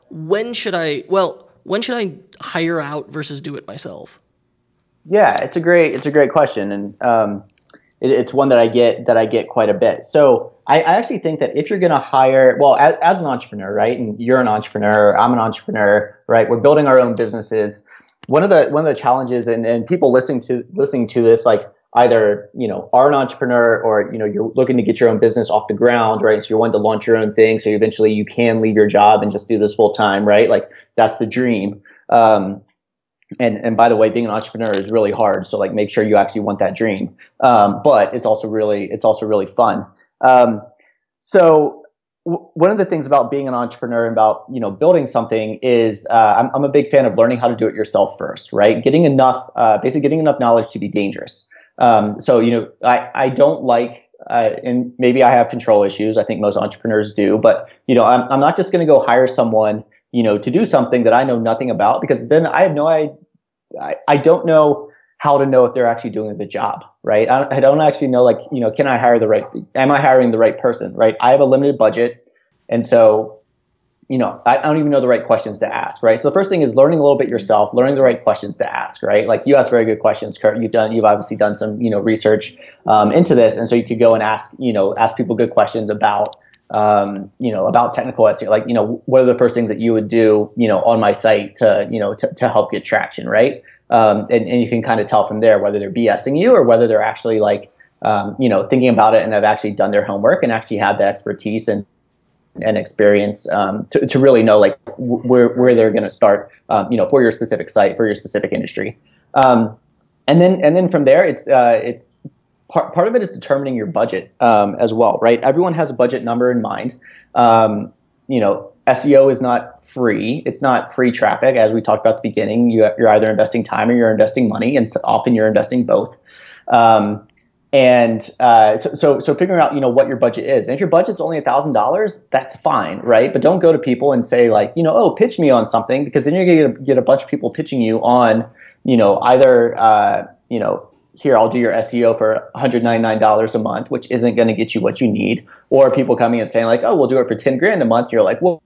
When should I, well, when should I hire out versus do it myself? Yeah, it's a great, it's a great question. And, um, it, it's one that I get, that I get quite a bit. So I, I actually think that if you're going to hire, well, as, as an entrepreneur, right? And you're an entrepreneur, I'm an entrepreneur, right? We're building our own businesses one of the one of the challenges and, and people listening to listening to this like either you know are an entrepreneur or you know you're looking to get your own business off the ground right? So you're wanting to launch your own thing so eventually you can leave your job and just do this full time right? Like that's the dream. Um, and and by the way being an entrepreneur is really hard so like make sure you actually want that dream. Um, but it's also really it's also really fun. Um, so one of the things about being an entrepreneur and about you know building something is uh, I'm, I'm, a big fan of learning how to do it yourself first right getting enough uh, basically getting enough knowledge to be dangerous um, so, you know, I, I don't like, uh, and maybe I have control issues. I think most entrepreneurs do, but, you know, I'm, I'm not just going to go hire someone, you know, to do something that I know nothing about because then I have no, I, I, I don't know how to know if they're actually doing the job, right? I, don't actually know, like, you know, can I hire the right, am I hiring the right person, right? I have a limited budget. And so you know, I, I, don't even know the right questions to ask, right? So the first thing is learning a little bit yourself, learning the right questions to ask, right? Like you ask very good questions, Kurt. You've done, you've obviously done some, you know, research um, into this, and so you could go and ask, you know, ask people good questions about, um, you know, about technical SEO. Like, you know, what are the first things that you would do, you know, on my site to, you know, to, to help get traction, right? Um, and, and you can kind of tell from there whether they're BSing you or whether they're actually like, um, you know, thinking about it and have actually done their homework and actually have the expertise and and experience um, to, to really know like where, where they're going to start, um, you know, for your specific site, for your specific industry. Um, and then, and then from there, it's, uh, it's part, part of it is determining your budget um, as well, right? Everyone has a budget number in mind. You know, SEO is not free. It's not free traffic. As we talked about at the beginning, you, are either investing time or you're investing money, and often you're investing both. Um, and uh, so, so, so figuring out, you know, what your budget is. And if your budget's only thousand dollars, that's fine, right? But don't go to people and say like, you know, oh, pitch me on something because then you're gonna get a, get a bunch of people pitching you on, you know, either, uh, you know, here I'll do your SEO for $199 a month, which isn't going to get you what you need, or people coming and saying like, oh, we'll do it for 10 grand a month. You're like, whoa,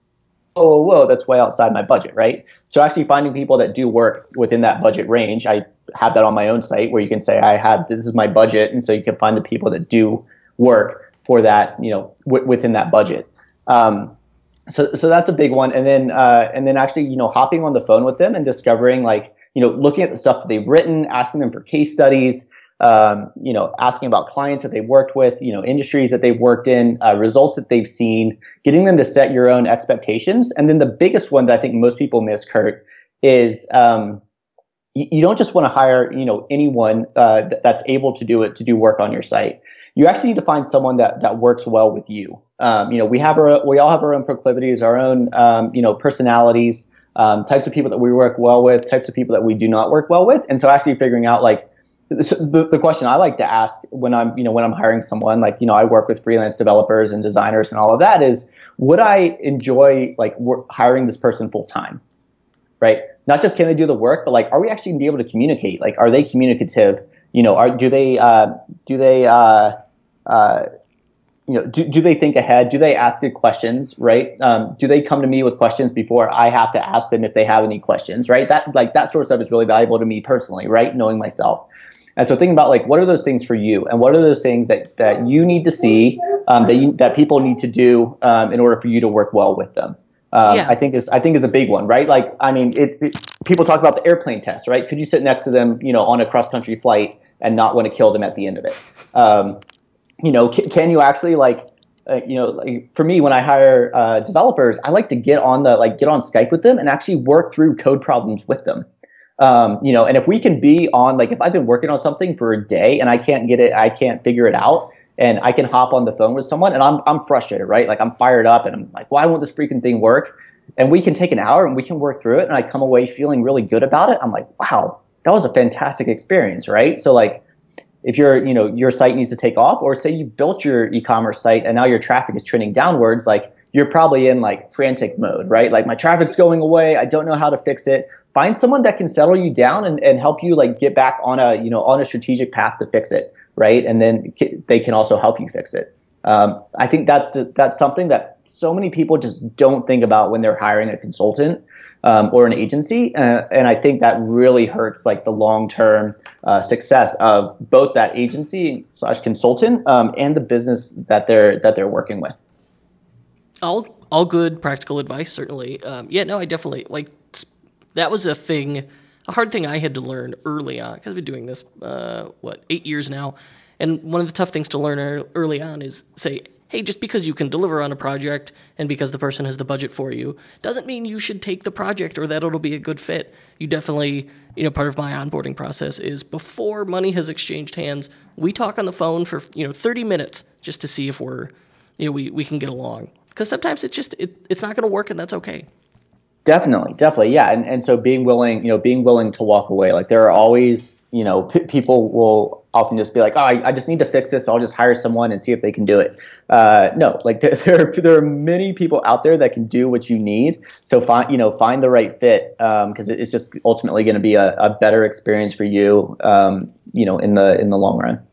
whoa, whoa, that's way outside my budget, right? So actually finding people that do work within that budget range, I have that on my own site where you can say I have this is my budget, and so you can find the people that do work for that, you know, w- within that budget. Um, so, so that's a big one, and then uh, and then actually, you know, hopping on the phone with them and discovering like, you know, looking at the stuff that they've written, asking them for case studies, um, you know, asking about clients that they've worked with, you know, industries that they've worked in, uh, results that they've seen, getting them to set your own expectations, and then the biggest one that I think most people miss, Kurt, is um, you don't just want to hire you know anyone uh, that's able to do it to do work on your site. You actually need to find someone that that works well with you. Um, you know we have our we all have our own proclivities our own um, you know personalities um, types of people that we work well with types of people that we do not work well with. And so actually figuring out like the, the question I like to ask when I'm you know when I'm hiring someone like you know I work with freelance developers and designers and all of that is would I enjoy like hiring this person full time right not just can they do the work, but like, are we actually to be able to communicate? Like, are they communicative? You know, are do they uh, do they uh, uh, you know, do, do they think ahead? Do they ask good questions, right? Um, do they come to me with questions before I have to ask them if they have any questions, right? That like that sort of stuff is really valuable to me personally, right? Knowing myself. And so thinking about like what are those things for you, and what are those things that, that you need to see um, that you, that people need to do um, in order for you to work well with them. Um, yeah. I think is I think is a big one, right? Like I mean, it, it, people talk about the airplane test, right? Could you sit next to them, you know, on a cross country flight and not want to kill them at the end of it? Um, you know, can, can you actually like uh, you know, like for me, when I hire uh, developers, I like to get on the like get on Skype with them and actually work through code problems with them. Um, you know, and if we can be on, like, if I've been working on something for a day and I can't get it, I can't figure it out, and I can hop on the phone with someone, and I'm I'm frustrated, right? Like I'm fired up, and I'm like, why won't this freaking thing work? And we can take an hour and we can work through it, and I come away feeling really good about it. I'm like, wow, that was a fantastic experience, right? So like, if your you know your site needs to take off, or say you built your e-commerce site and now your traffic is trending downwards, like you're probably in like frantic mode, right? Like my traffic's going away, I don't know how to fix it find someone that can settle you down and, and help you like get back on a you know on a strategic path to fix it right? And then they can also help you fix it. Um, i think that's that's something that so many people just don't think about when they're hiring a consultant um, or an agency. Uh, and i think that really hurts like the long-term uh, success of both that agency slash consultant um, and the business that they're that they're working with. All all good practical advice certainly. Um, yeah no i definitely like that was a thing, a hard thing I had to learn early on because I've been doing this, uh, what, eight years now. And one of the tough things to learn early on is say, hey, just because you can deliver on a project and because the person has the budget for you doesn't mean you should take the project or that it'll be a good fit. You definitely, you know, part of my onboarding process is before money has exchanged hands, we talk on the phone for, you know, 30 minutes just to see if we're, you know, we, we can get along. Because sometimes it's just, it, it's not going to work and that's okay. Definitely, definitely, yeah. And and so being willing, you know, being willing to walk away. Like there are always, you know, p- people will often just be like, oh, I, I, just need to fix this. So I'll just hire someone and see if they can do it. Uh, no, like there, there, there are many people out there that can do what you need. So find, you know, find the right fit because um, it's just ultimately going to be a, a, better experience for you, um, you know, in the in the long run.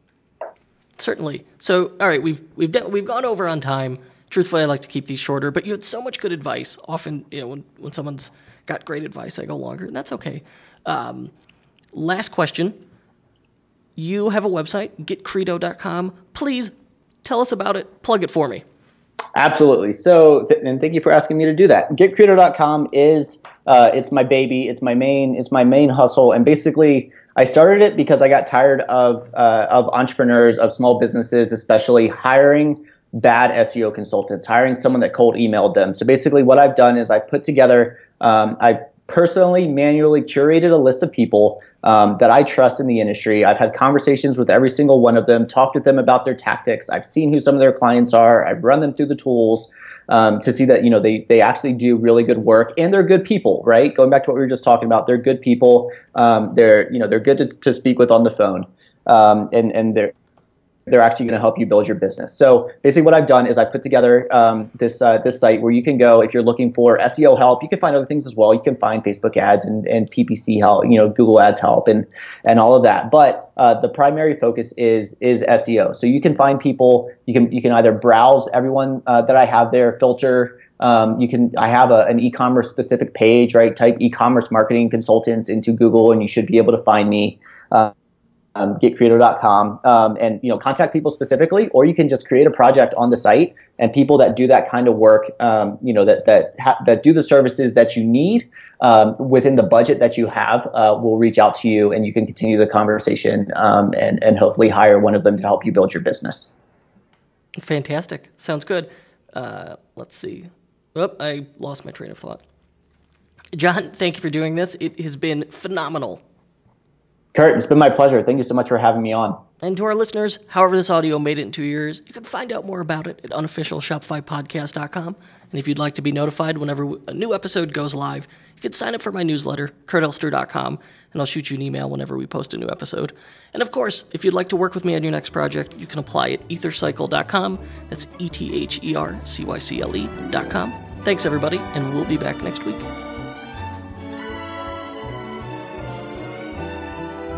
Certainly. So, all right, we've we've de- we've gone over on time. Truthfully, I like to keep these shorter, but you had so much good advice. Often, you know, when, when someone's got great advice, I go longer, and that's okay. Um, last question. You have a website, getcredo.com. Please tell us about it. Plug it for me. Absolutely. So, th- and thank you for asking me to do that. Getcredo.com is uh, it's my baby. It's my main. It's my main hustle. And basically, I started it because I got tired of uh, of entrepreneurs, of small businesses, especially hiring bad SEO consultants, hiring someone that cold emailed them. So basically, what I've done is I put together, um, I personally manually curated a list of people um, that I trust in the industry. I've had conversations with every single one of them, talked with them about their tactics. I've seen who some of their clients are. I've run them through the tools. Um, to see that you know they they actually do really good work and they're good people, right? Going back to what we were just talking about, they're good people. Um, they're you know they're good to, to speak with on the phone, um, and and they're they're actually going to help you build your business. So basically, what I've done is I put together um, this uh, this site where you can go if you're looking for SEO help. You can find other things as well. You can find Facebook ads and, and PPC help, you know, Google Ads help, and and all of that. But uh, the primary focus is is SEO. So you can find people. You can you can either browse everyone uh, that I have there, filter. Um, you can. I have a, an e-commerce specific page, right? Type e-commerce marketing consultants into Google, and you should be able to find me. Uh, um, getcredo.com um, and you know contact people specifically or you can just create a project on the site and people that do that kind of work um, you know that that ha- that do the services that you need um, within the budget that you have uh, will reach out to you and you can continue the conversation um, and and hopefully hire one of them to help you build your business. Fantastic. Sounds good. Uh, let's see. Oh i lost my train of thought. John thank you for doing this. It has been phenomenal Kurt, it's been my pleasure. Thank you so much for having me on. And to our listeners, however this audio made it into your ears, you can find out more about it at unofficialshopifypodcast.com. And if you'd like to be notified whenever a new episode goes live, you can sign up for my newsletter, kurtelster.com, and I'll shoot you an email whenever we post a new episode. And of course, if you'd like to work with me on your next project, you can apply at ethercycle.com. That's E T H E R C Y C L E.com. Thanks, everybody, and we'll be back next week.